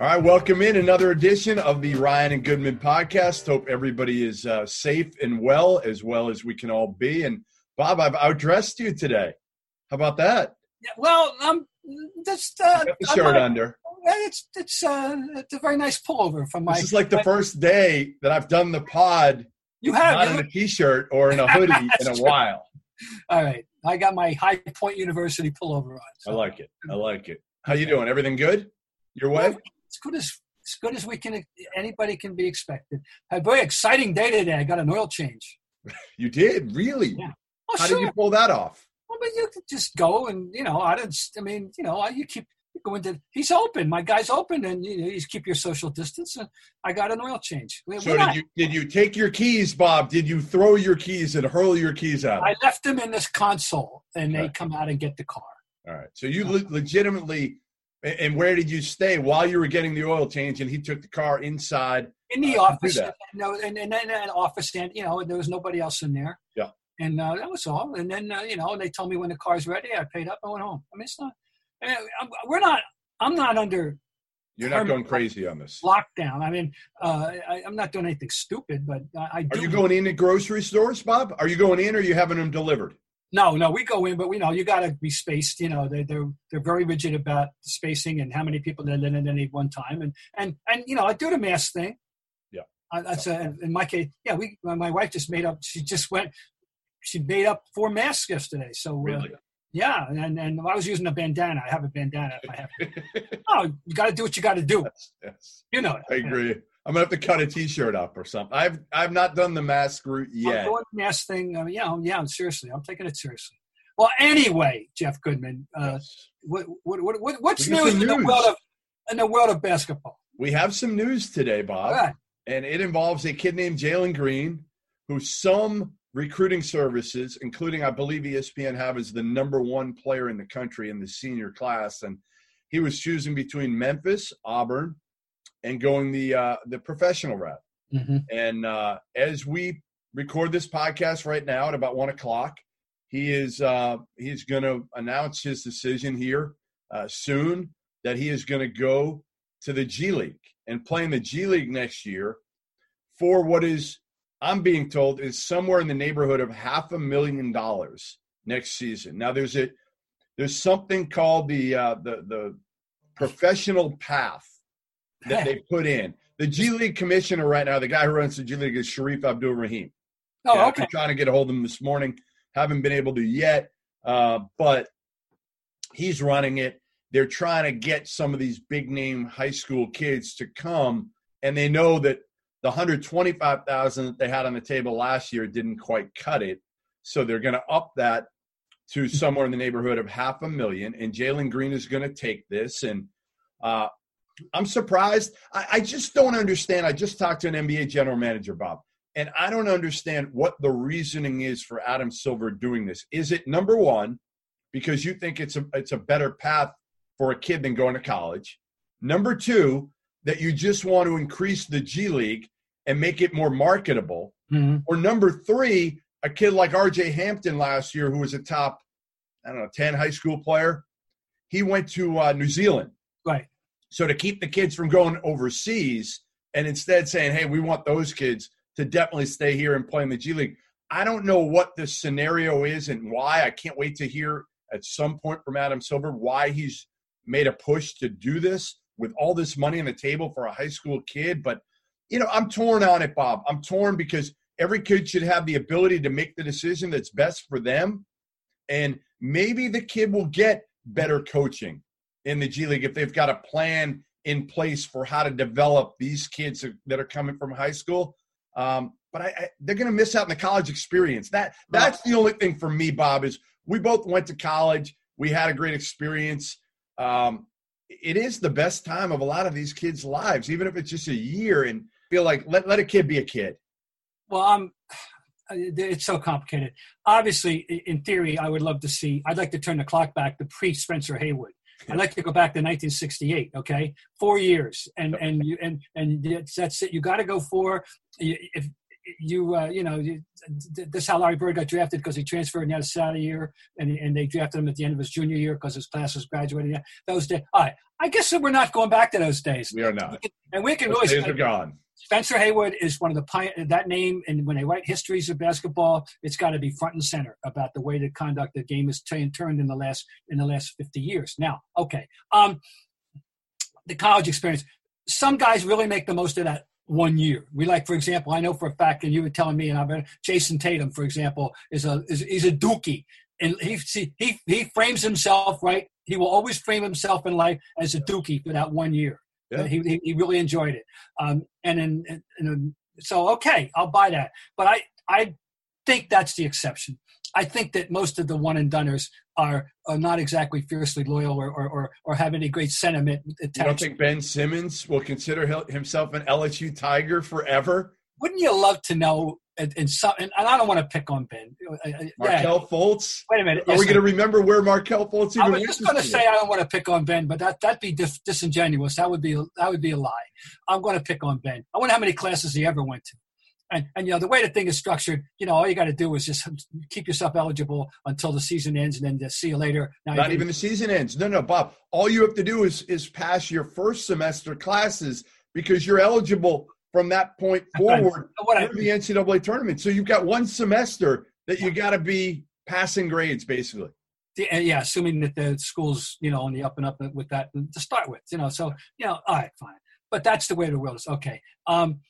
All right, welcome in another edition of the Ryan and Goodman podcast. Hope everybody is uh, safe and well, as well as we can all be. And Bob, I've outdressed you today. How about that? Yeah, well, I'm just uh, the shirt under. It's it's uh, it's a very nice pullover from my. This is like the my- first day that I've done the pod You have. not in a t-shirt or in a hoodie in a true. while. All right, I got my High Point University pullover on. I like it. I like it. How you doing? Everything good? Your way? As good as as good as we can. Anybody can be expected. Had a very exciting day today. I got an oil change. You did really? Yeah. Oh, How sure. did you pull that off? Well, but you could just go and you know, I don't. I mean, you know, you keep going go into. He's open. My guy's open, and you know, you just keep your social distance. And I got an oil change. We- So we're did you did you take your keys, Bob? Did you throw your keys and hurl your keys out? I left them in this console, and they come out and get the car. All right. So you uh, le- legitimately, and and where did you stay while you were getting the oil change? And he took the car inside. in the Uh, office. No, and and then an office stand. You know, and there was nobody else in there. Yeah. And uh, that was all. And then uh, you know, they told me when the car's ready. I paid up. I went home. I mean, it's not. eh, We're not. I'm not under You're not going crazy on this. lockdown. I mean, uh, I, I'm not doing anything stupid, but I, I Are you going in at grocery stores, Bob? Are you going in, or are you having them delivered? No, no, we go in, but we know you got to be spaced. You know, they, they're they're very rigid about the spacing and how many people they're in at any one time, and and and you know, I do the mask thing. Yeah. I, that's a, in my case. Yeah, we. My wife just made up. She just went. She made up four masks yesterday. So uh, Really? yeah, and and I was using a bandana. I have a bandana. I have. oh, you got to do what you got to do. yes, You know. I agree. I'm gonna have to cut a T-shirt up or something. I've I've not done the mask route I'm yet. doing the mask thing. Mean, yeah, yeah. Seriously, I'm taking it seriously. Well, anyway, Jeff Goodman. Uh, Yes. what, what, what, what, what's news in the world of in the world of basketball? We have some news today, Bob. Right. and it involves a kid named Jalen Green, who some recruiting services, including I believe ESPN, have as the number one player in the country in the senior class, and he was choosing between Memphis, Auburn, and going the uh, the professional route. Mm-hmm. And uh, as we record this podcast right now at about one o'clock, he is uh, he's going to announce his decision here uh, soon that he is going to go to the G League and play in the G League next year for what is I'm being told is somewhere in the neighborhood of half a million dollars next season. Now there's a there's something called the uh, the the professional path that they put in. The G League commissioner right now, the guy who runs the G League is Shareef Abdur-Rahim. Oh, Yeah, I've okay. trying to get a hold of him this morning. Haven't been able to yet, uh, but he's running it. They're trying to get some of these big name high school kids to come, and they know that the 125,000 that they had on the table last year didn't quite cut it. So they're going to up that to somewhere in the neighborhood of half a million. And Jalen Green is going to take this. And uh, I'm surprised. I, I just don't understand. I just talked to an NBA general manager, Bob, and I don't understand what the reasoning is for Adam Silver doing this. Is it number one because you think it's a it's a better path for a kid than going to college? Number two, that you just want to increase the G League and make it more marketable, Mhm. or number three, a kid like R.J. Hampton last year, who was a top, I don't know, ten high school player, he went to uh, New Zealand. Right. So to keep the kids from going overseas and instead saying, hey, we want those kids to definitely stay here and play in the G League. I don't know what the scenario is and why. I can't wait to hear at some point from Adam Silver why he's made a push to do this with all this money on the table for a high school kid. But, you know, I'm torn on it, Bob. I'm torn because every kid should have the ability to make the decision that's best for them. And maybe the kid will get better coaching in the G League if they've got a plan in place for how to develop these kids that are coming from high school. Um, but I, I, they're going to miss out on the college experience. That that's the only thing for me, Bob. Is we both went to college. We had a great experience. Um, it is the best time of a lot of these kids' lives, even if it's just a year. And feel like let let a kid be a kid. Well, I'm. It's so complicated. Obviously, in theory, I would love to see. I'd like to turn the clock back to pre Spencer Haywood. I'd like to go back to 1968. Okay, four years, and and you and and that's it. You got to go for if you uh, you know you, this is how Larry Bird got drafted because he transferred and he had a salary year, and and they drafted him at the end of his junior year because his class was graduating. Those days, all right. I guess we're not going back to those days. We are not, and we can those really. days are gone. Spencer Haywood is one of the. That name, and when they write histories of basketball, it's got to be front and center about the way the conduct the game is t- turned in the last in the last fifty years. Now, okay, um, the college experience. Some guys really make the most of that one year. We like, for example, I know for a fact, and you were telling me, and I've been Jayson Tatum, for example, is a is he's a dookie, and he see, he he frames himself right. He will always frame himself in life as a dookie for that one year. Yeah. He, he really enjoyed it, um, and then and, and so okay, I'll buy that. But I I think that's the exception. I think that most of the one and doneers are, are not exactly fiercely loyal or, or, or, or have any great sentiment attached. You don't think Ben Simmons will consider himself an LSU Tiger forever? Wouldn't you love to know? And, and, some, and I don't want to pick on Ben. Uh, uh, yeah. Fultz? Wait a minute. Are we going to remember where Markelle Fultz even I was just going to say I don't want to pick on Ben, but that that'd be dis- disingenuous. That would be that would be a lie. I'm going to pick on Ben. I wonder how many classes he ever went to. And and you know the way the thing is structured, you know all you got to do is just keep yourself eligible until the season ends, and then see you later. Now Not even the season ends. No, no, Bob. All you have to do is is pass your first semester classes because you're eligible from that point forward I- for the NCAA tournament. So you've got one semester that you got to be passing grades, basically. uh, yeah, assuming that the school's you know on the up and up with that to start with, you know. So you know, all right, fine. But that's the way the world is. Okay. Um,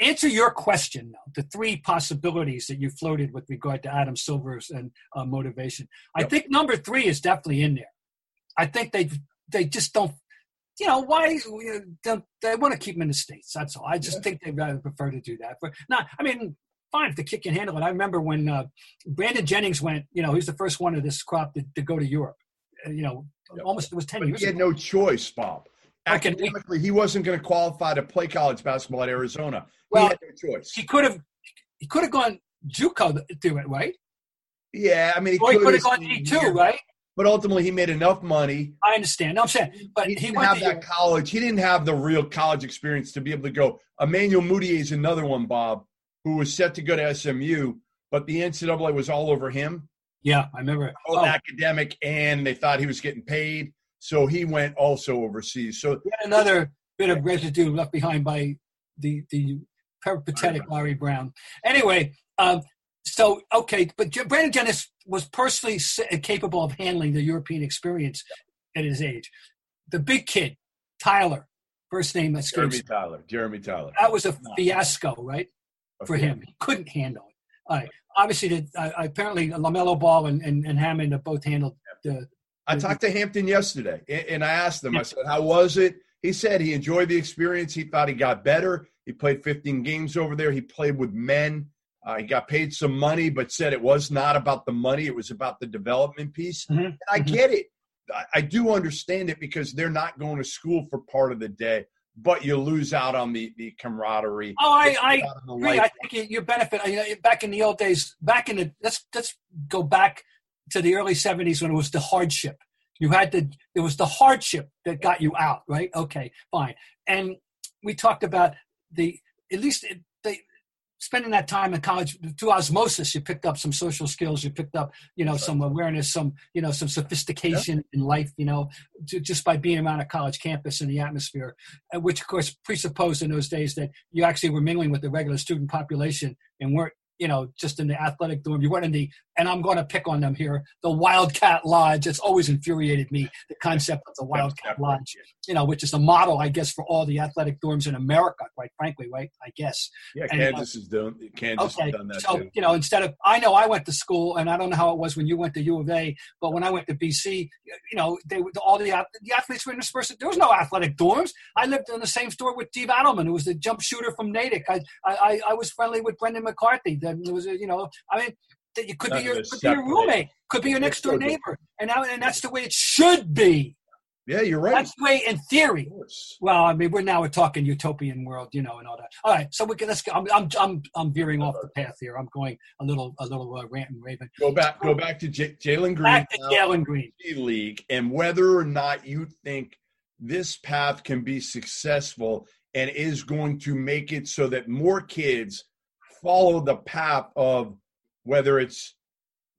answer your question though. The three possibilities that you floated with regard to Adam Silver's and uh, motivation. I Yep. think number three is definitely in there. I think they they just don't. You know why you know, they want to keep him in the states? That's all. I just think they'd rather prefer to do that. But not. I mean, fine if the kid can handle it. I remember when uh, Brandon Jennings went. You know, he's the first one of this crop to, to go to Europe. Uh, you know, almost it was ten But years. he had ago. no choice, Bob. Academically, he wasn't going to qualify to play college basketball at Arizona. Well, he had no choice. he could have he could have gone JUCO to do it, right? yeah, I mean, he he could could've gone D two, right? But ultimately, he made enough money. I understand. No, I'm saying, but He he, didn't went have that college. He didn't have the real college experience to be able to go. Emmanuel Mudiay is another one, Bob, who was set to go to SMU, but the NCAA was all over him, Yeah, I remember. both Oh, academic, and they thought he was getting paid. So he went also overseas. So yet another bit of residue left behind by the the peripatetic Larry Brown. Anyway, um, so okay, but Brandon Jennings was personally capable of handling the European experience at his age. The big kid, Tyler, first name escapes. Jeremy me. Tyler, Jeremy Tyler. That was a fiasco, right? for him. He couldn't handle it. All right. Obviously, the, uh, apparently Lamelo Ball and, and, and Hampton have both handled the. I talked to Hampton yesterday, a- and I asked him. I said, "How was it?" He said he enjoyed the experience. He thought he got better. He played 15 games over there. He played with men. Uh, he got paid some money, but said it was not about the money. It was about the development piece. Mhm, And I mhm. get it. I, I do understand it because they're not going to school for part of the day, but you lose out on the the camaraderie. Oh, I, I lose out on the agree. I think you, you benefit. You know, back in the old days, back in the let's let's go back to the early '70s when it was the hardship. You had to. It was the hardship that got you out, right? Okay, fine. And we talked about the at least spending that time in college through osmosis. You picked up some social skills. You picked up, you know, some awareness, some you know, some sophistication in life. You know, ju- just by being around a college campus and the atmosphere uh, which of course presupposed in those days that you actually were mingling with the regular student population and weren't you know just in the athletic dorm you weren't in the and i'm going to pick on them here the wildcat lodge it's always infuriated me the concept of the wildcat lodge you know which is the model i guess for all the athletic dorms in america quite frankly right i guess Yeah, and, uh, Kansas has done. Kansas okay has done that so too. you know instead of i know i went to school and i don't know how it was when you went to u of a but when i went to bc you know they all the, the athletes were interspersed there was no athletic dorms i lived in the same store with steve adelman who was the jump shooter from natick i i, I was friendly with brendan mccarthy there was a, you know i mean that you could be your could be your roommate could be your next door neighbor and now and that's the way it should be Yeah, you're right. That's the way in theory. Well, I mean, we're now we're talking utopian world, you know, and all that. All right, so we can let's go. I'm I'm I'm, I'm veering off the path here. I'm going a little a little uh, rant and raving. Go back. Go back to J- Jalen Green. Back to. Jalen Green. G League and whether or not you think this path can be successful and is going to make it so that more kids follow the path of whether it's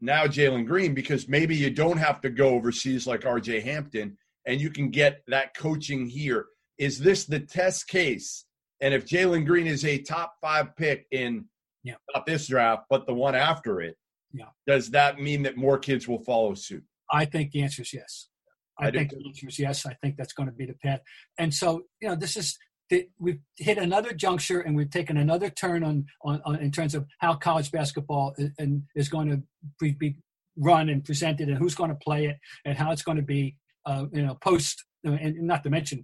now Jalen Green, because maybe you don't have to go overseas like RJ Hampton and you can get that coaching here. Is this the test case? And if Jalen Green is a top five pick in Yeah. not this draft, but the one after it, Yeah. does that mean that more kids will follow suit? I think the answer is yes. I, I think the answer is yes. I think that's going to be the path. And so, you know, this is the, we've hit another juncture and we've taken another turn on, on, on in terms of how college basketball is, and is going to be, be run and presented and who's going to play it and how it's going to be, uh, you know, post and and not to mention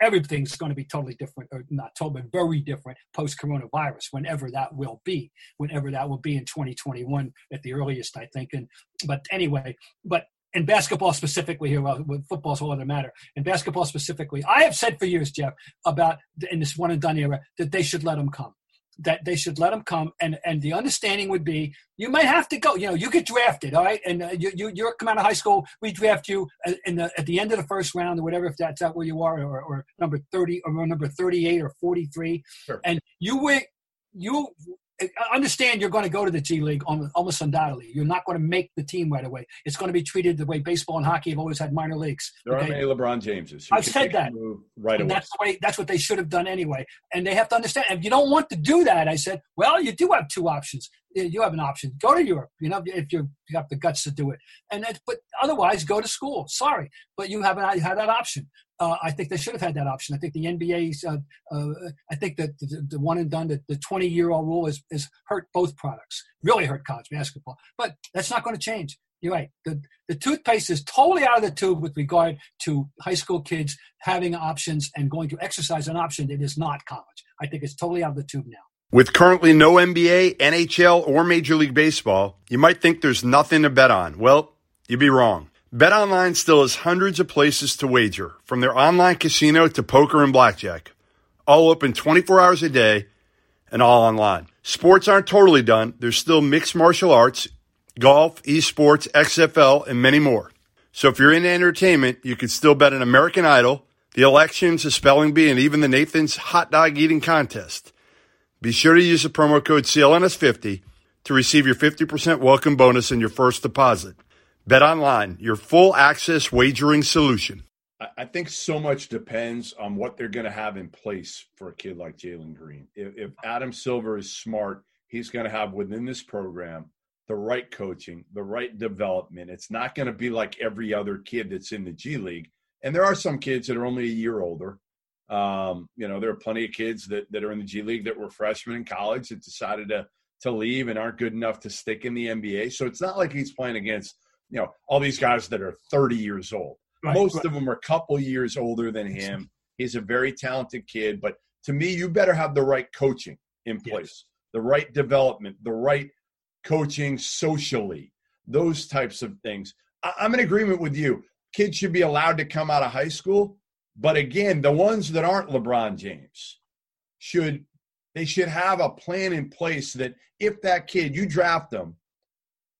everything's going to be totally different or not totally but very different post coronavirus whenever that will be whenever that will be in 2021 at the earliest i think. And but anyway but in basketball specifically here well with football's whole other matter. In basketball specifically i have said for years jeff about in this one and done era that they should let them come. That they should let them come and and the understanding would be you might have to go you know you get drafted all right? And uh, you, you you're come out of high school we draft you at- in the, at the end of the first round or whatever if that's out where you are or, or number 30 or number 38 or 43 Sure. and you wait you understand you're going to go to the G League almost, undoubtedly. You're not going to make the team right away. It's going to be treated the way baseball and hockey have always had minor leagues. There aren't okay? many LeBron Jameses. I've said that. right and away. that's the way that's what they should have done anyway and they have to understand if you don't want to do that i said well you do have two options You- have an option go to europe you know if you you have the guts to do it and but otherwise go to school sorry but you haven't had that option uh, I think they should have had that option. I think the NBA's. Uh, uh, I think that the, the one and done, the, the 20 year old rule has, has hurt both products. Really hurt college basketball. But that's not going to change. You're right. The the toothpaste is totally out of the tube with regard to high school kids having options and going to exercise an option that is not college. I think it's totally out of the tube now. With currently no NBA, NHL, or Major League Baseball, you might think there's nothing to bet on. Well, you'd be wrong. BetOnline still has hundreds of places to wager, from their online casino to poker and blackjack. All open 24 hours a day and all online. Sports aren't totally done. There's still mixed martial arts, golf, esports, XFL, and many more. So if you're into entertainment, you can still bet on American Idol, the elections, the spelling bee, and even the Nathan's hot dog eating contest. Be sure to use the promo code CLNS50 to receive your 50% welcome bonus in your first deposit. Bet online, your full access wagering solution. I- think so much depends on what they're going to have in place for a kid like Jalen Green. If, if Adam Silver is smart, he's going to have within this program the right coaching, the right development. It's not going to be like every other kid that's in the G League. And there are some kids that are only a year older. Um, you know, there are plenty of kids that, that are in the G League that were freshmen in college that decided to to leave and aren't good enough to stick in the NBA. So it's not like he's playing against, you know, all these guys that are 30 years old. Right, Most of them are a couple years older than him. He's a very talented kid, but to me, you better have the right coaching in Yes. place, the right development, the right coaching socially, those types of things. I- I'm in agreement with you. Kids should be allowed to come out of high school, but again, the ones that aren't LeBron James should they should have a plan in place that if that kid you draft them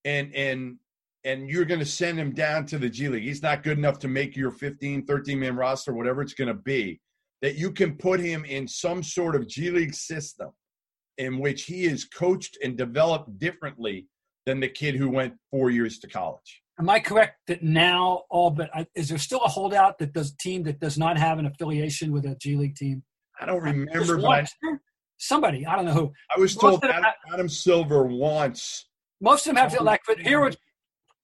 and and and you're going to send him down to the G League. He's not good enough to make your 15, 13 man roster, whatever it's going to be. That you can put him in some sort of G League system in which he is coached and developed differently than the kid who went four years to college. Am I correct that now all but uh, is there still a holdout that does team that does not have an affiliation with a G League team? I don't remember, but I, somebody I don't know who. I was Most told Adam, Adam Silver wants. Most of them have to like but here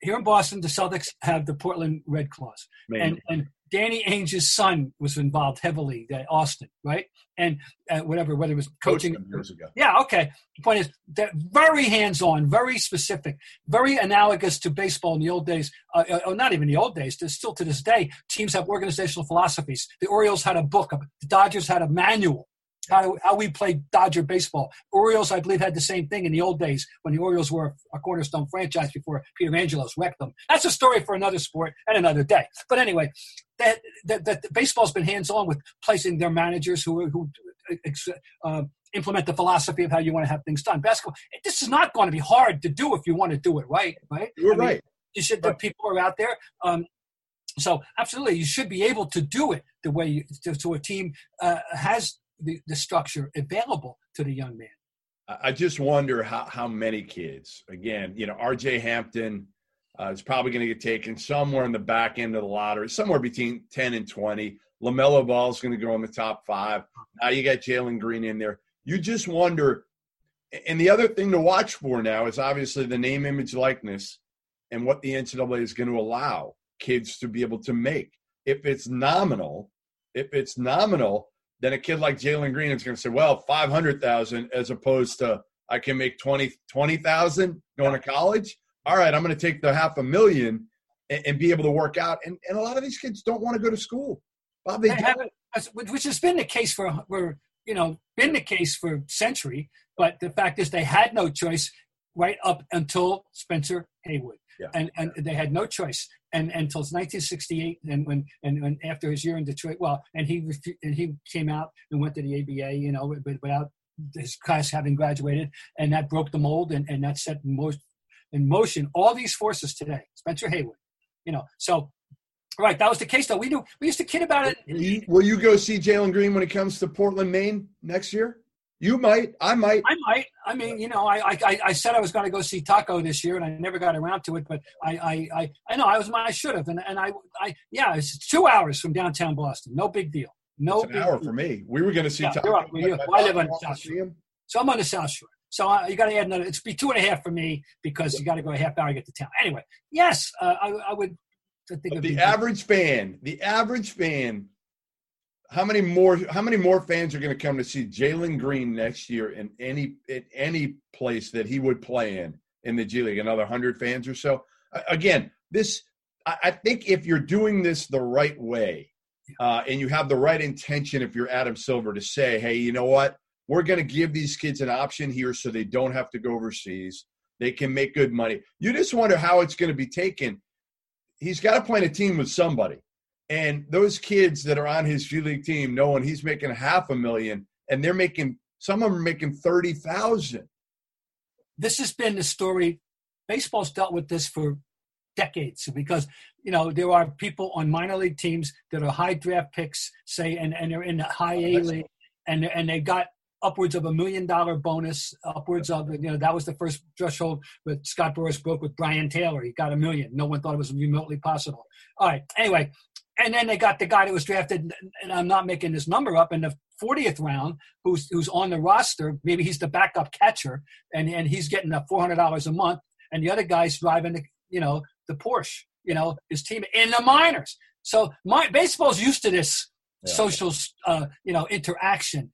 here in Boston, the Celtics have the Portland Red Claws, and and Danny Ainge's son was involved heavily. That Austin, right, and uh, whatever whether it was coaching years ago. Yeah, okay. The point is, they're very hands-on, very specific, very analogous to baseball in the old days. Uh, uh, or not even the old days. Still to this day, teams have organizational philosophies. The Orioles had a book. The Dodgers had a manual. How, how we played Dodger baseball. Orioles, I believe, had the same thing in the old days when the Orioles were a cornerstone franchise before Peter Angelos wrecked them. That's a story for another sport and another day. But anyway, that, that, that baseball's been hands on with placing their managers who, who uh, implement the philosophy of how you want to have things done. Basketball, this is not going to be hard to do if you want to do it right, right? You're I mean, right. You should, the people are out there. Um, so absolutely, you should be able to do it the way you, to, to a team uh, has the, the structure available to the young man. I just wonder how, how many kids, again, you know, RJ Hampton uh, is probably going to get taken somewhere in the back end of the lottery, somewhere between 10 and 20. LaMelo Ball is going to go in the top five. Now you got Jalen Green in there. You just wonder. And the other thing to watch for now is obviously the name, image, likeness, and what the NCAA is going to allow kids to be able to make. If it's nominal, if it's nominal, then a kid like Jalen Green is going to say, well, 500,000 as opposed to I can make 20 20,000 going to college. All right, I'm going to take the half a million and, and, be able to work out. And, and a lot of these kids don't want to go to school. Bob, they, which has been the case for, for, you know, been the case for a century. But the fact is they had no choice right up until Spencer Haywood. Yeah. And, and they had no choice. And, and until 1968 and when and, when after his year in Detroit well and he and he came out and went to the ABA you know without his class having graduated and that broke the mold and, and that set in motion, in motion all these forces today Spencer Haywood you know. So right that was the case though. We knew we used to kid about it. Will you go see Jalen Green when it comes to Portland Maine next year you might. I might. I might. I mean, you know, I I, I said I was going to go see Tacko this year, and I never got around to it. But I I I, I know I was I should have, and and I I yeah, it's two hours from downtown Boston. No big deal. No it's an hour deal. for me. We were going to see yeah, Tacko. Right. I live on the South Shore, so I'm on the South Shore. So uh, you got to add another. It's be two and a half for me because you got to go a half hour to get to town. Anyway, yes, uh, I I would. I think of the average fan, the average fan how many more how many more fans are going to come to see Jalen Green next year in any in any place that he would play in in the G League? Another hundred fans or so. Again, this I think if you're doing this the right way uh, and you have the right intention, if you're Adam Silver, to say, hey, you know what, we're going to give these kids an option here so they don't have to go overseas. They can make good money. You just wonder how it's going to be taken. He's got to play a team with somebody. And those kids that are on his G League team, knowing he's making half a million, and they're making some of them are making thirty thousand. This has been the story. Baseball's dealt with this for decades because you know there are people on minor league teams that are high draft picks, say, and, and they're in the high A league, and and they got upwards of a million dollar bonus, upwards of you know that was the first threshold that Scott Boras broke with Brien Taylor. He got a million. No one thought it was remotely possible. All right. Anyway, and then they got the guy that was drafted, and I'm not making this number up, in the 40th round, who's who's on the roster. Maybe he's the backup catcher, and and he's getting a $400 a month, and the other guy's driving the you know the Porsche, you know his team in the minors. So my baseball's used to this yeah. social uh, you know interaction.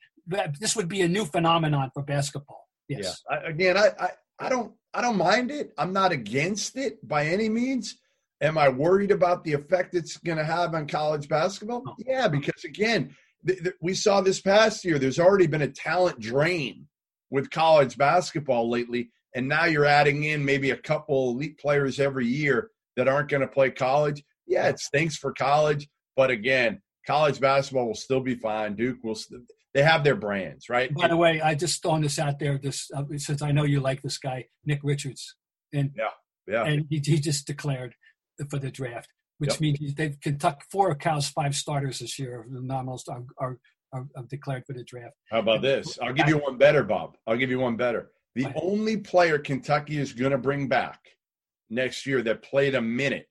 This would be a new phenomenon for basketball. Yes. Yeah. I, again, I, I I don't I don't mind it. I'm not against it by any means. Am I worried about the effect it's going to have on college basketball? Yeah, because again, th- th- we saw this past year. There's already been a talent drain with college basketball lately, and now you're adding in maybe a couple elite players every year that aren't going to play college. Yeah, it stinks for college, but again, college basketball will still be fine. Duke will. St- they have their brands, right? By the way, I just thrown this out there, just uh, since I know you like this guy, Nick Richards, and yeah, yeah, and he, he just declared for the draft, which yep. means they've Kentucky four of Cal's five starters this year, the nominals are, are, are, are, declared for the draft. How about this? I'll give you one better, Bob. I'll give you one better. The only player Kentucky is going to bring back next year that played a minute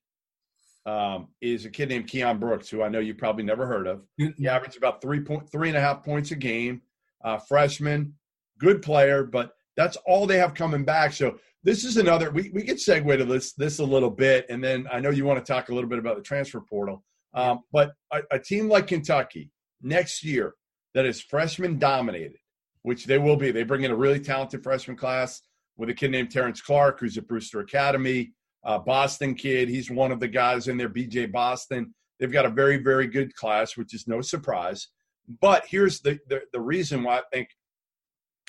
um, is a kid named Keion Brooks, who I know you probably never heard of. He averaged about three point three and a half points a game. Uh, freshman, good player, but that's all they have coming back. So this is another we, we could segue to this this a little bit. And then i know you want to talk a little bit about the transfer portal. Um, but a, a, team like kentucky next year that is freshman dominated which they will be they bring in a really talented freshman class with a kid named terrence Clarke, who's at brewster academy uh, boston kid. He's one of the guys in there bj boston. They've got a very very good class which is no surprise. But here's the, the the reason why I think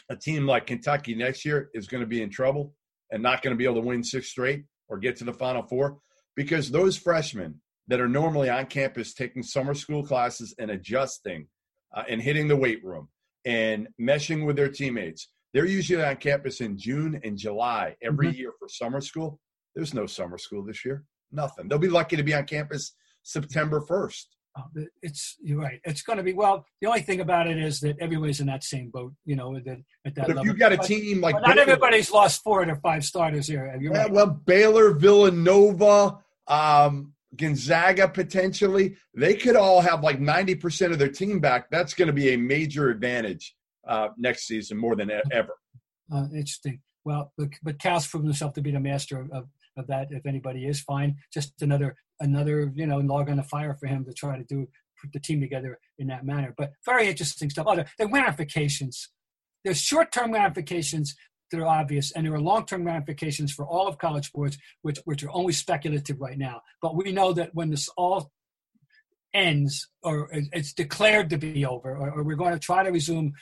a team like Kentucky next year is going to be in trouble and not going to be able to win six straight or get to the Final Four because those freshmen that are normally on campus taking summer school classes and adjusting uh, and hitting the weight room and meshing with their teammates. They're usually on campus in June and July every mm-hmm. year for summer school. There's no summer school this year. Nothing. They'll be lucky to be on campus September 1st. Oh, it's you're right. It's going to be well. The only thing about it is that everybody's in that same boat. You know, at that, at that but if level. you got a team like not everybody's lost four or five starters here. Yeah, right. well, Baylor, Villanova, um, Gonzaga potentially, they could all have like 90% of their team back. That's going to be a major advantage uh, next season more than ever. Uh, interesting. Well, but, but Cal's proven himself to be the master of, of, of, that. If anybody is fine, just another another you know log on the fire for him to try to do put the team together in that manner. But very interesting stuff. Oh, Other the ramifications. There's short-term ramifications that are obvious, and there are long-term ramifications for all of college sports, which which are only speculative right now. But we know that when this all ends or it's declared to be over or, or, we're going to try to resume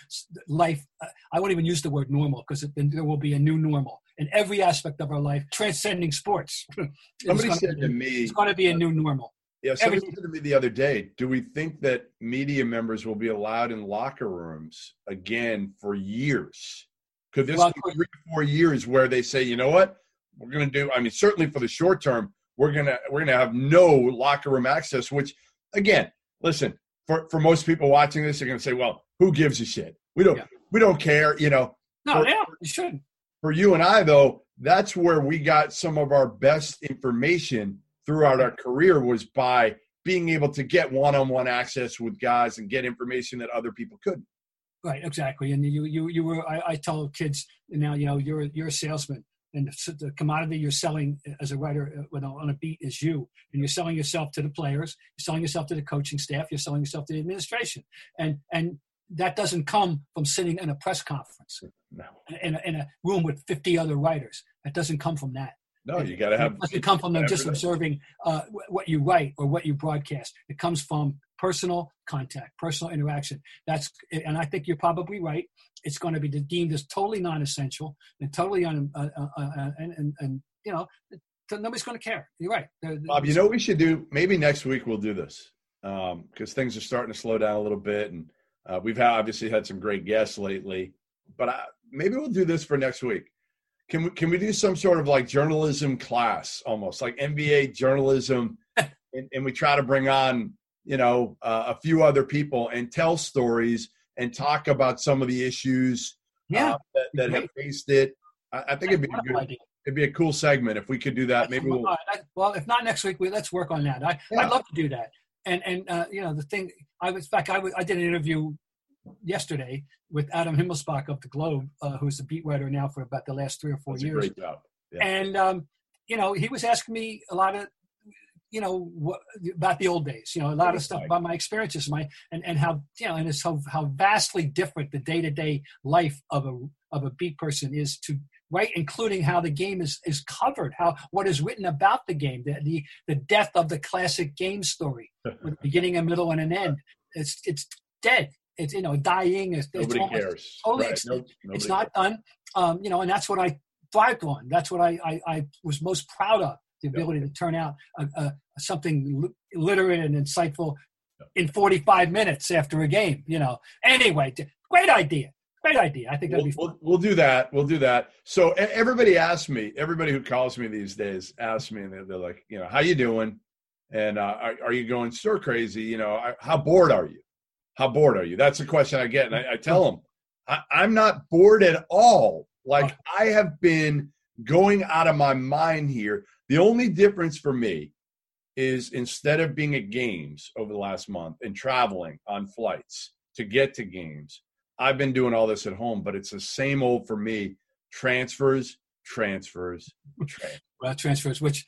life uh, i won't even use the word normal because there will be a new normal in every aspect of our life transcending sports somebody said to me it's going to be a new normal yeah somebody said to me the other day do we think that media members will be allowed in locker rooms again for years could this well, be three or four years where they say, you know what, we're going to do? I mean, certainly for the short term, we're gonna we're gonna have no locker room access. Which, again, listen for for most people watching this, they're going to say, well, who gives a shit? We don't yeah. we don't care, you know. No, for, yeah, you should. For you and I, though, that's where we got some of our best information throughout our career was by being able to get one-on-one access with guys and get information that other people couldn't. Right, exactly. And you, you, you were. I, I tell kids now, you know, you're you're a salesman, and the commodity you're selling as a writer uh, on a beat is you, and you're selling yourself to the players, you're selling yourself to the coaching staff, you're selling yourself to the administration, and and that doesn't come from sitting in a press conference, no. in a, in a room with 50 other writers. That doesn't come from that. No, you got to have. It doesn't come from them just observing uh, what you write or what you broadcast. It comes from personal contact, personal interaction. That's, and I think you're probably right. It's going to be deemed as totally non-essential and totally un, uh, uh, uh, and, and, and, you know, nobody's going to care. You're right. Bob, you know what we should do? Maybe next week we'll do this because um, things are starting to slow down a little bit, and uh, we've had, obviously had some great guests lately. But I, maybe we'll do this for next week. Can we can we do some sort of like journalism class, almost like MBA journalism, and, and we try to bring on you know, uh, a few other people and tell stories and talk about some of the issues yeah, uh, that, that have faced it. I, I think it'd be a good, it'd be a cool segment if we could do that. Maybe we'll, well, if not next week, we, let's work on that. I, yeah. I'd love to do that. And and uh, you know the thing, I was in fact I, did an interview yesterday with Adam Himmelsbach of the Globe, uh, who's a beat writer now for about the last three or four That's years. Yeah. And um, you know he was asking me a lot of you know about the old days you know a lot of stuff about my experiences my and, and how you know and it's how, how vastly different the day-to-day life of a of a beat person is to right? Including how the game is is covered how what is written about the game the the, the death of the classic game story with beginning a middle and an end. It's it's dead. It's you know dying. It's, nobody it's cares. totally right. no, it's not done. Um, you know and that's what i thrived on. That's what I, I i was most proud of the ability to turn out a, a, something literate and insightful in 45 minutes after a game. You know. Anyway, great idea. Great idea. I think we'll, we'll, we'll, do that. We'll do that. So everybody asks me. Everybody who calls me these days asks me, and they're, they're like, you know, how you doing? And uh, are, are, you going stir crazy? You know, I, how bored are you? How bored are you? That's the question I get, and I, I tell them, I, I'm not bored at all. Like I have been going out of my mind here. The only difference for me is instead of being at games over the last month and traveling on flights to get to games, I've been doing all this at home, but it's the same old for me transfers, transfers, transfers. Well, transfers, which,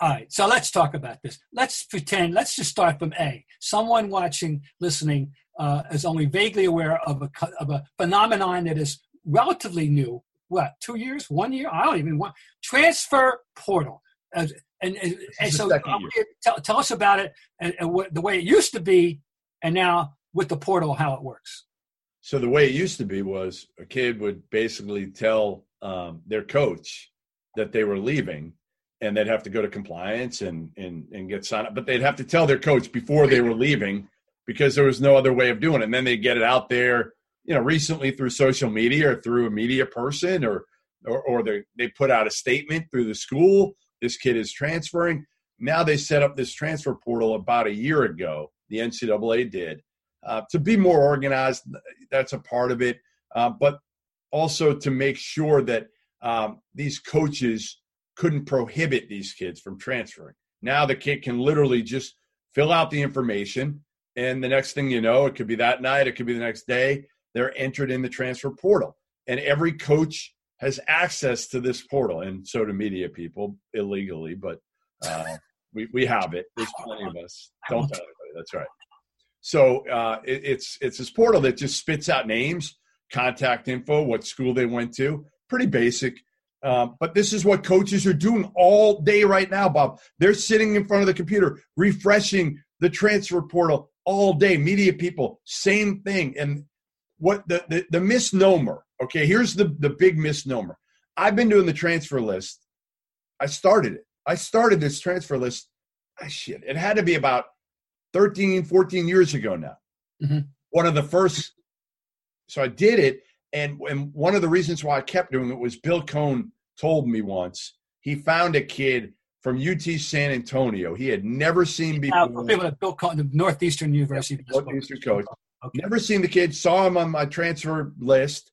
all right, so let's talk about this. Let's pretend, let's just start from A. Someone watching, listening, uh, is only vaguely aware of a, of a phenomenon that is relatively new. What, two years, one year? I don't even want. Transfer portal. Uh, and, and, and so tell, tell, us about it and, and what, the way it used to be and now with the portal how it works. So the way it used to be was a kid would basically tell um, their coach that they were leaving, and they'd have to go to compliance and and and get signed up. But they'd have to tell their coach before they were leaving because there was no other way of doing it. And then they get it out there, you know, recently through social media or through a media person or or, or they they put out a statement through the school. This kid is transferring. Now they set up this transfer portal about a year ago. The NCAA did uh, to be more organized. That's a part of it, uh, but also to make sure that um, these coaches couldn't prohibit these kids from transferring. Now the kid can literally just fill out the information, and the next thing you know, it could be that night, it could be the next day. They're entered in the transfer portal, and every coach has access to this portal, and so do media people illegally, but uh, we we have it. There's plenty of us. Don't tell anybody. That's right. So uh, it, it's it's this portal that just spits out names, contact info, what school they went to. Pretty basic. Um, but this is what coaches are doing all day right now, Bob. They're sitting in front of the computer, refreshing the transfer portal all day. Media people, same thing. And what the, the, the misnomer, okay, here's the, the big misnomer. I've been doing the transfer list. I started it. I started this transfer list. Ah, shit, it had to be about 13, 14 years ago now. Mm-hmm. One of the first. So I did it. And, and one of the reasons why I kept doing it was Bill Coen told me once he found a kid from UT San Antonio he had never seen before. At Bill Coen, the Northeastern University. Northeastern coach. Okay. Never seen the kid, saw him on my transfer list,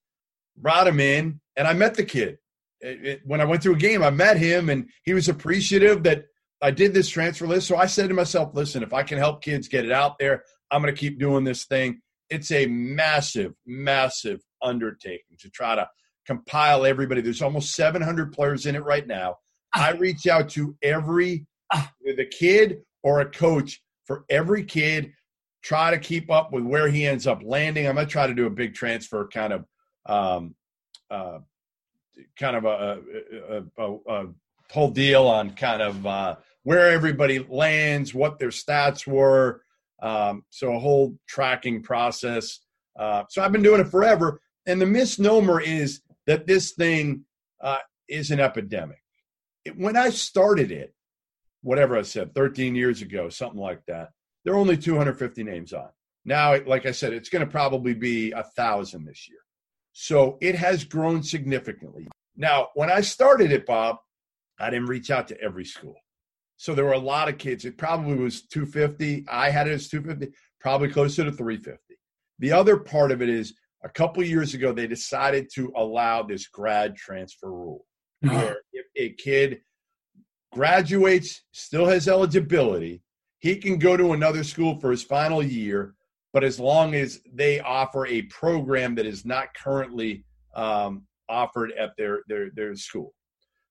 brought him in, and I met the kid. It, it, when I went to a game, I met him, and he was appreciative that I did this transfer list. So I said to myself, listen, if I can help kids get it out there, I'm going to keep doing this thing. It's a massive, massive undertaking to try to compile everybody. There's almost 700 players in it right now. I reach out to every the kid or a coach for every kid. Try to keep up with where he ends up landing. I'm gonna try to do a big transfer kind of, um, uh, kind of a, a, a, a, whole deal on kind of uh, where everybody lands, what their stats were. Um, so a whole tracking process. Uh, so I've been doing it forever. And the misnomer is that this thing uh, is an epidemic. It, when I started it, whatever I said, 13 years ago, something like that, there are only 250 names on. Now, like I said, it's going to probably be a thousand this year. So it has grown significantly. Now, when I started it, Bob, I didn't reach out to every school. So there were a lot of kids. It probably was 250. I had it as 250, probably closer to 350. The other part of it is a couple years ago, they decided to allow this grad transfer rule Uh-huh. where if a kid graduates, still has eligibility, he can go to another school for his final year, but as long as they offer a program that is not currently um, offered at their, their, their school.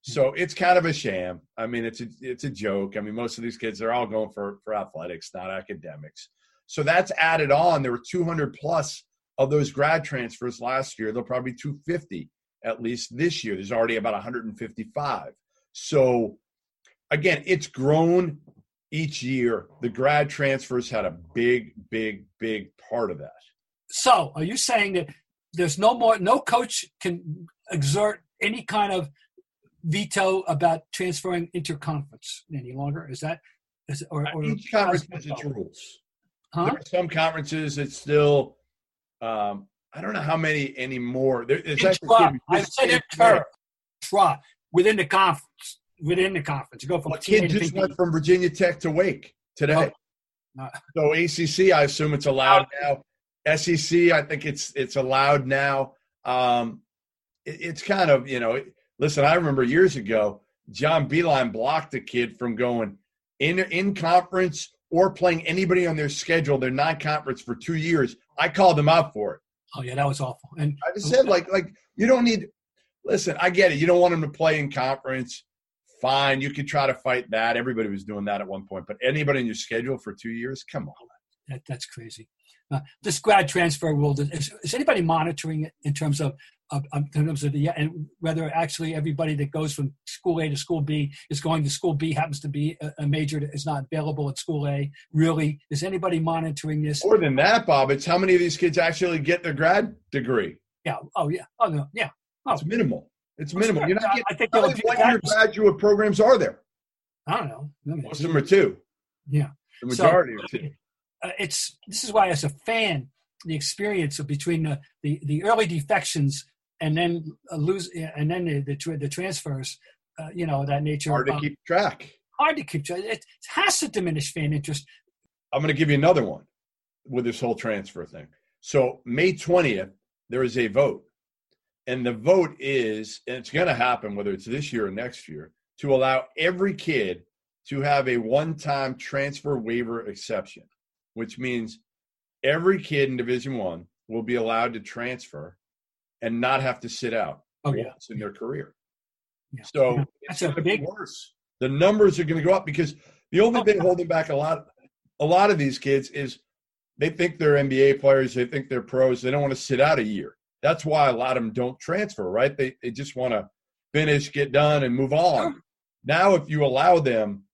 So it's kind of a sham. I mean, it's a, it's a joke. I mean, most of these kids, they're all going for, for athletics, not academics. So that's added on. There were 200 plus of those grad transfers last year. There'll probably be 250 at least this year. There's already about 155. So again, it's grown each year. The grad transfers had a big, big, big part of that. So, are you saying that there's no more, no coach can exert any kind of veto about transferring interconference any longer? Is that, is, or, or Each conference has its rules. Huh? There are some conferences it's still um, I don't know how many anymore. There, it's actually Intra, I said inter, intra, within the conference, within the conference. You go from a kid just went from Virginia Tech to Wake today. Oh. Uh, So ACC, I assume it's allowed now. SEC, I think it's it's allowed now. Um, it- it's kind of you know. Listen, I remember years ago, John Beilein blocked a kid from going in in conference or playing anybody on their schedule, their non-conference for two years. I called him out for it. oh yeah, that was awful. And I just said like like you don't need. Listen, I get it. You don't want him to play in conference. Fine, you could try to fight that. Everybody was doing that at one point, but anybody in your schedule for two years, come on. That, that's crazy. uh, this grad transfer rule. Is, is anybody monitoring it in terms of, of, of in terms of the and whether actually everybody that goes from school A to school B is going to school B happens to be a, a major that is not available at school A? Really, is anybody monitoring this? More than that, Bob, it's how many of these kids actually get their grad degree. Yeah. Oh yeah. Oh no. Yeah. Oh. It's minimal. It's minimal. You're not getting, I think how many one-year graduate programs are there? I don't know. I mean, Most of them are two. Yeah. The So, majority are two. Uh, it's this is why as a fan the experience of between the the, the early defections and then uh, lose and then the the, tra- the transfers uh, you know that nature Hard to um, keep track. hard to keep track. it has to diminish fan interest I'm going to give you another one with this whole transfer thing. So May 20th, there is a vote. And the vote is, and it's going to happen whether it's this year or next year, to allow every kid to have a one time transfer waiver exception, which means every kid in Division One will be allowed to transfer and not have to sit out oh yeah in their career. Yeah. So Yeah. it's That's a going to be big- worse. The numbers are going to go up because the only Oh, thing yeah. holding back a lot, a lot of these kids is they think they're NBA players, they think they're pros, they don't want to sit out a year. That's why a lot of them don't transfer, right? They they just want to finish, get done, and move on. Sure. Now, if you allow them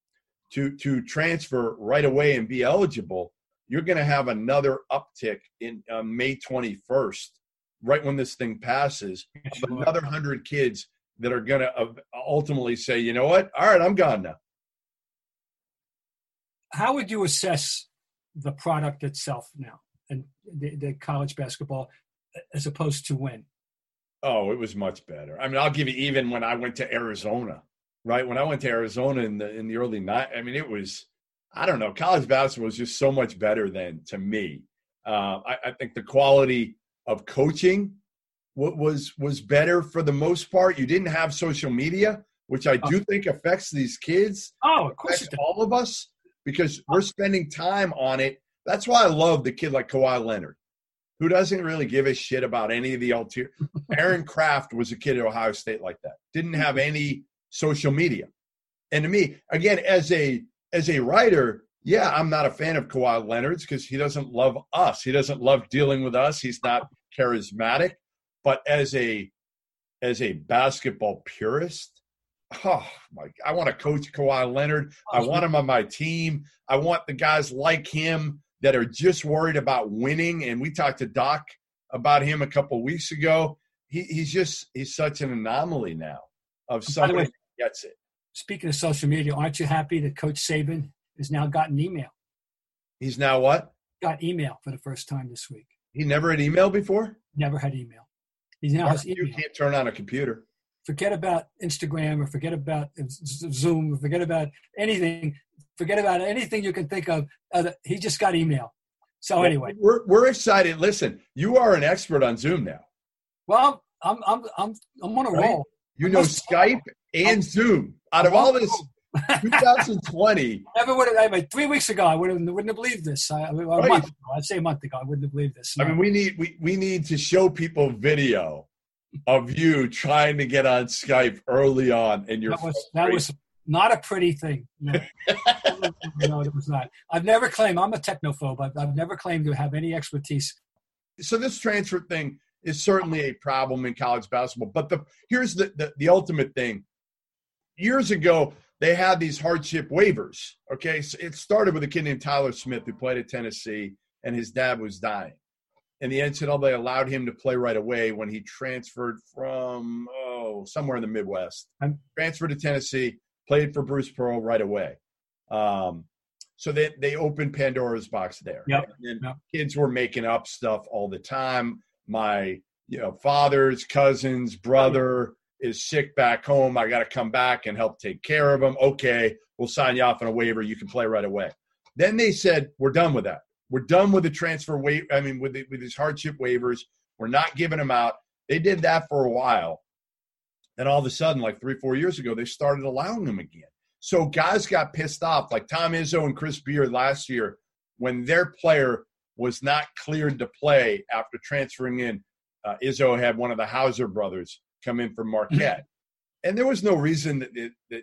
to to transfer right away and be eligible, you're going to have another uptick in uh, May 21st, right when this thing passes, Sure. another hundred kids that are going to ultimately say, you know what? All right, I'm gone now. how would you assess the product itself now and the, the college basketball as opposed to when Oh, it was much better. I mean, I'll give you even when I went to Arizona, right? When I went to Arizona in the in the early night, I mean, it was I don't know. College basketball was just so much better than to me. Uh, I, I think the quality of coaching was was better for the most part. You didn't have social media, which I do think affects these kids oh of course it all of us because we're spending time on it. That's why I love the kid like Kawhi Leonard, who doesn't really give a shit about any of the ulterior. Aaron Craft was a kid at Ohio State like that. Didn't have any social media. And to me, again, as a as a writer, yeah, I'm not a fan of Kawhi Leonard's because he doesn't love us. He doesn't love dealing with us. He's not charismatic. But as a as a basketball purist, oh my! I want to coach Kawhi Leonard. I want him on my team. I want the guys like him that are just worried about winning. And we talked to Doc about him a couple weeks ago. He, he's just he's such an anomaly now of somebody way- gets it. Speaking of social media aren't you happy that coach saban has now gotten email He's now what? got email for the first time this week He never had email before. never had email he now has email. you can't turn on a computer. forget about Instagram or forget about Zoom or forget about anything. Forget about anything you can think of. Uh, he just got email. So anyway, we're we're excited. Listen, you are an expert on Zoom now. well, I'm I'm I'm I'm on a Right? roll. You know Skype and oh. Zoom. Out of all this 2020, Never would have. I mean, three weeks ago, I would have wouldn't have believed this. I, I mean, a month ago, I'd say a month ago, I wouldn't have believed this. I mean, we need we, we need to show people video of you trying to get on Skype early on, and your that was that was not a pretty thing. No. no, it was not. I've never claimed I'm a technophobe. I've, I've never claimed to have any expertise. so this transfer thing is certainly a problem in college basketball. But the here's the, the the ultimate thing. Years ago, they had these hardship waivers. Okay, so it started with a kid named Tyler Smith who played at Tennessee, and his dad was dying. And the NCAA allowed him to play right away when he transferred from oh somewhere in the Midwest. Transferred to Tennessee, played for Bruce Pearl right away. Um, so they they opened Pandora's box there. Yep. And Yep. kids were making up stuff all the time. My you know father's cousin's brother is sick back home. I got to come back and help take care of him. Okay, we'll sign you off on a waiver. You can play right away. Then they said we're done with that. We're done with the transfer waiver. I mean, with the, with these hardship waivers, we're not giving them out. They did that for a while. Then all of a sudden, like three, four years ago, they started allowing them again. So guys got pissed off, like Tom Izzo and Chris Beard last year, when their player was not cleared to play after transferring in. Uh, Izzo had one of the Hauser brothers come in from mm-hmm. Marquette, and there was no reason that, that, that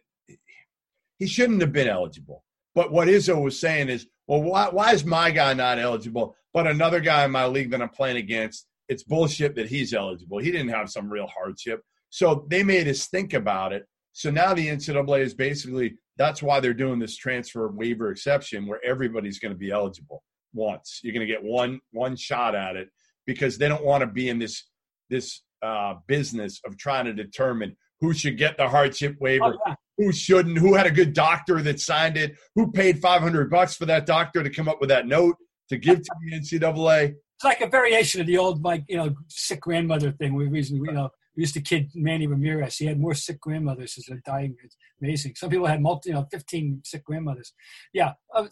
he shouldn't have been eligible. But what Izzo was saying is, well, why, why is my guy not eligible, But another guy in my league that I'm playing against, it's bullshit that he's eligible. He didn't have some real hardship. So they made us think about it. So now the NCAA is basically that's why they're doing this transfer waiver exception where everybody's going to be eligible once. You're going to get one one shot at it because they don't want to be in this this uh, business of trying to determine who should get the hardship waiver, Oh, yeah. who shouldn't, who had a good doctor that signed it, who paid 500 bucks for that doctor to come up with that note to give to the NCAA. It's like a variation of the old, like you know, sick grandmother thing. We reason you know we used to kid Manny Ramirez. He had more sick grandmothers as they're dying. It's amazing. Some people had multi, you know, fifteen sick grandmothers. Yeah, uh,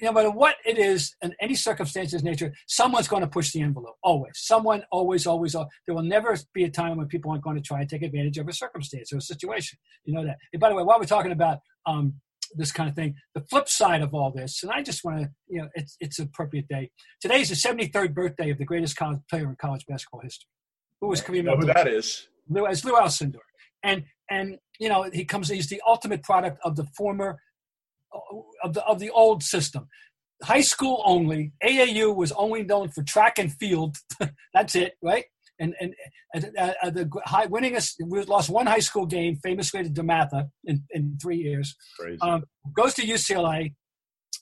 no matter what it is, in any circumstances, nature, someone's going to push the envelope. Always, someone, always, always. al- There will never be a time when people aren't going to try and take advantage of a circumstance or a situation. You know that. And by the way, while we're talking about um, this kind of thing, the flip side of all this, and I just want to, you know, it's it's an appropriate day. Today is the 73rd birthday of the greatest college player in college basketball history. Who was Kareem? You know who that is? Lou, as Lou Alcindor. And and you know he comes. He's the ultimate product of the former of the of the old system. High school only. AAU was only known for track and field. That's it, right? And and uh, uh, the high winningest we lost one high school game, famously to DeMatha in, in three years. Crazy. Um, goes to UCLA,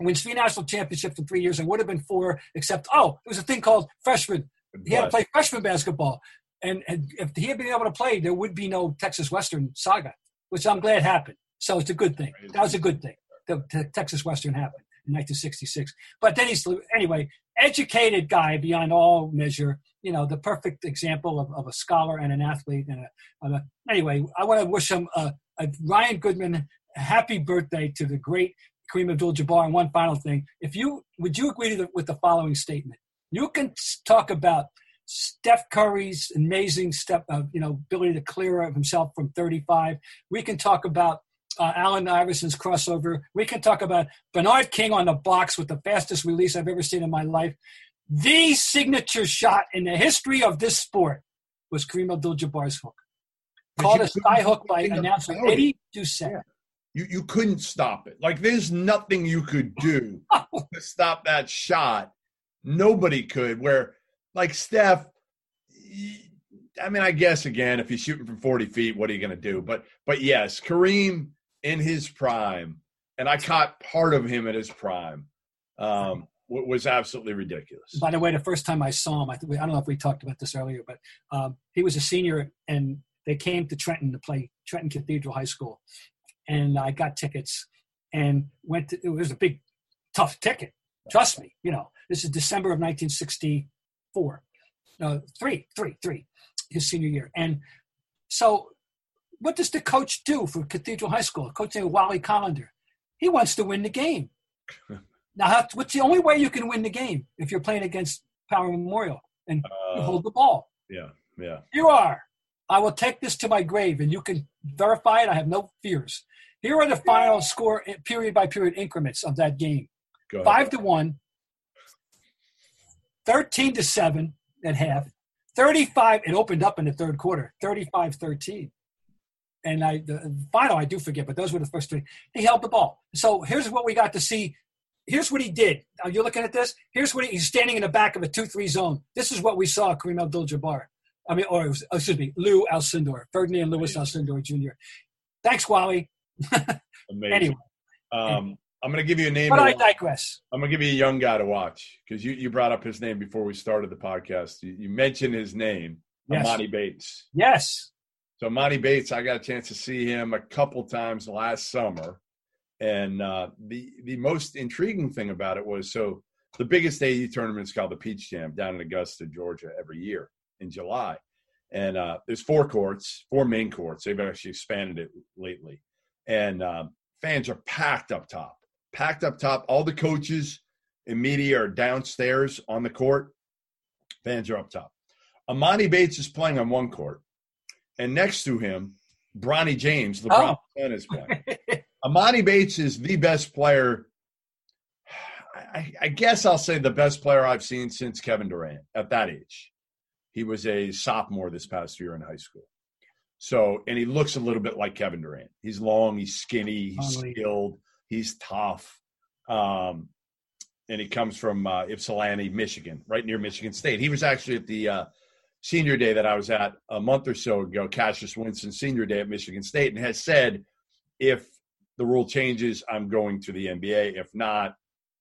wins three national championships in three years, and would have been four, except oh, there was a thing called freshman he had to play freshman basketball. And, and if he had been able to play, there would be no Texas Western saga, which I'm glad happened. So it's a good thing. That was a good thing. The, the Texas Western happened in 1966. But then he's, anyway, educated guy beyond all measure, you know, the perfect example of, of a scholar and an athlete. And a, a, anyway, I want to wish him a, a Ryan Goodman happy birthday to the great Kareem Abdul-Jabbar. And one final thing, if you would you agree the, with the following statement? You can talk about Steph Curry's amazing step you know ability to clear himself from 35. We can talk about uh, Allen Iverson's crossover. We can talk about Bernard King on the box with the fastest release I've ever seen in my life. The signature shot in the history of this sport was Kareem Abdul-Jabbar's hook, But called a sky hook by announcer. Eddie Doucette. You you couldn't stop it. Like there's nothing you could do to stop that shot. Nobody could. Where like Steph, I mean, I guess again, if he's shooting from 40 feet, what are you going to do? But but yes, Kareem in his prime, and I caught part of him at his prime, um, wa- was absolutely ridiculous. By the way, the first time I saw him, I, th- I don't know if we talked about this earlier, but um, he was a senior, and they came to Trenton to play Trenton Cathedral High School, and I got tickets and went. To, it was a big, tough ticket. Trust me, you know. This is December of 1964, no, three, three, three, his senior year, and so. What does the coach do for Cathedral High School? Coach named Wally Collender. He wants to win the game. Now, what's the only way you can win the game if you're playing against Power Memorial and you Uh, hold the ball? yeah, yeah. You are. I will take this to my grave, and you can verify it. I have no fears. Here are the final score, eh, period by period increments of that game: five to one, 13 to seven at half, 35. It opened up in the third quarter, 35-13. And I, the final, I do forget, but those were the first three. He held the ball. So here's what we got to see. Here's what he did. Are you looking at this? Here's what he, he's standing in the back of a two-three zone. This is what we saw Kareem Abdul-Jabbar. I mean, or was, excuse me, Lou Alcindor, Ferdinand Lewis Alcindor Jr. Thanks, Wally. Amazing. Anyway, Um, I'm going to give you a name. but I digress. I'm going to give you a young guy to watch because you, you brought up his name before we started the podcast. You, you mentioned his name, Yes. Emoni Bates. Yes. So Emoni Bates, I got a chance to see him a couple times last summer, and uh, the the most intriguing thing about it was so the biggest AU tournament is called the Peach Jam down in Augusta, Georgia, every year in July, and uh, there's four courts, four main courts. They've actually expanded it lately, and uh, fans are packed up top, packed up top. All the coaches and media are downstairs on the court. Fans are up top. Emoni Bates is playing on one court and next to him, Bronny James, LeBron's son, is playing. Emoni Bates is the best player. I, I guess I'll say the best player I've seen since Kevin Durant at that age. He was a sophomore this past year in high school. So, and he looks a little bit like Kevin Durant. He's long, he's skinny, he's Unbelievable. skilled, he's tough. Um, and he comes from uh, Ypsilanti, Michigan, right near Michigan State. He was actually at the uh, senior day that I was at a month or so ago, Cassius Winston senior day at Michigan State, and has said if the rule changes, I'm going to the NBA. If not,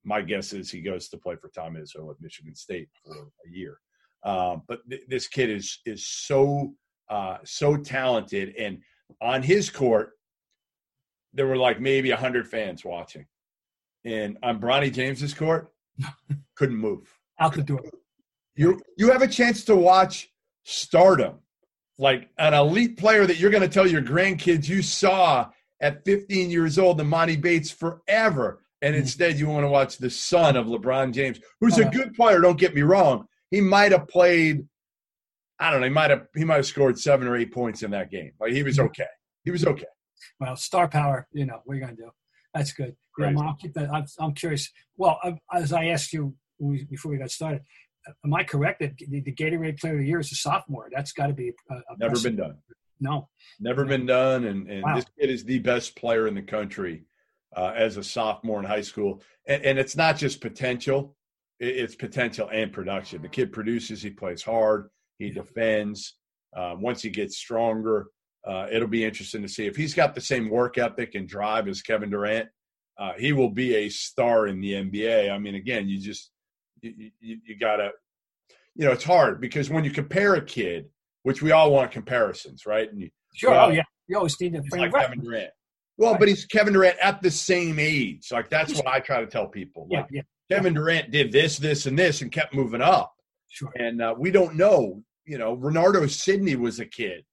my guess is he goes to play for Tom Izzo at Michigan State for a year. Um, but th- this kid is is so uh, so talented, and on his court, there were like maybe hundred fans watching, and on Bronny James's court, couldn't move. Out the door. You you have a chance to watch stardom, like an elite player that you're going to tell your grandkids you saw at 15 years old, the Monty Bates forever. And Mm-hmm. instead, you want to watch the son of LeBron James, who's a Uh, good player. Don't get me wrong. He might have played. I don't know. He might have. He might have scored seven or eight points in that game. Like he was Mm-hmm. okay. He was okay. Well, star power, you know, what are you going to do? That's good. Yeah, I'll keep that. I'm, I'm curious. Well, I, as I asked you we- before we got started, am I correct that the, the Gatorade Player of the Year is a sophomore? That's got to be a, a Never been done. No. Never been done. And, and Wow. this kid is the best player in the country uh, as a sophomore in high school. And, and it's not just potential, it- it's potential and production. The kid produces, he plays hard, he defends. Uh, once he gets stronger, uh, it'll be interesting to see if he's got the same work ethic and drive as Kevin Durant. Uh, he will be a star in the NBA. I mean, again, you just you, you, you gotta, you know, it's hard because when you compare a kid, which we all want comparisons, right? And you, Sure. Well, oh, yeah. You always need to frame like reference. Kevin Durant. Well, Right. but he's Kevin Durant at the same age. Like that's what I try to tell people. Yeah, Like yeah, Kevin Durant did this, this, and this, and kept moving up. sure. And uh, we don't know. You know, Renardo Sidney was a kid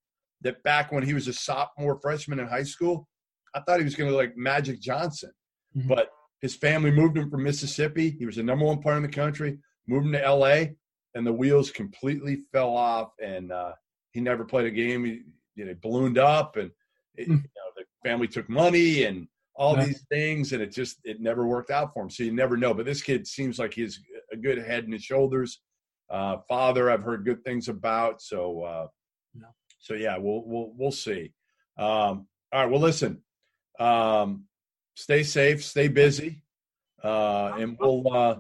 that back when he was a sophomore freshman in high school, I thought he was going to like Magic Johnson, Mhm. but his family moved him from Mississippi. He was the number one player in the country. Moved him to L.A. and the wheels completely fell off, and uh, he never played a game. He you know, ballooned up, and it, Hmm. you know, the family took money and all Yeah. these things, and it just it never worked out for him. So you never know. But this kid seems like he's a good head and his shoulders. Uh, father, I've heard good things about. So, uh, Yeah. so yeah, we'll we'll we'll see. Um, all right. Well, listen. Um, stay safe. Stay busy. Uh, and we'll uh,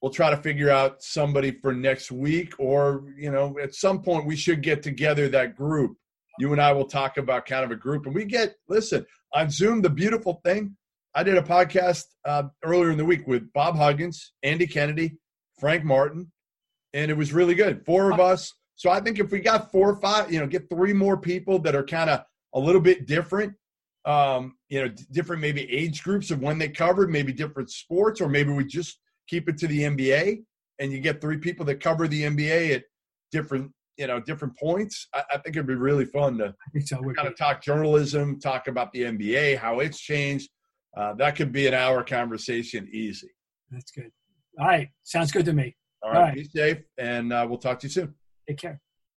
we'll try to figure out somebody for next week, or you know, at some point we should get together that group. You and I will talk about kind of a group, and we get listen on Zoom. The beautiful thing, I did a podcast uh, earlier in the week with Bob Huggins, Andy Kennedy, Frank Martin, and it was really good. Four of us. So I think if we got four or five, you know, get three more people that are kind of a little bit different, um, you know, d- different maybe age groups of when they covered, maybe different sports, or maybe we just keep it to the NBA and you get three people that cover the NBA at different, you know, different points. I, I think it'd be really fun to so. Kind of talk journalism, talk about the NBA, how it's changed. Uh, that could be an hour conversation easy. That's good. All right. Sounds good to me. All All right, right. be safe, and uh, we'll talk to you soon. Take care.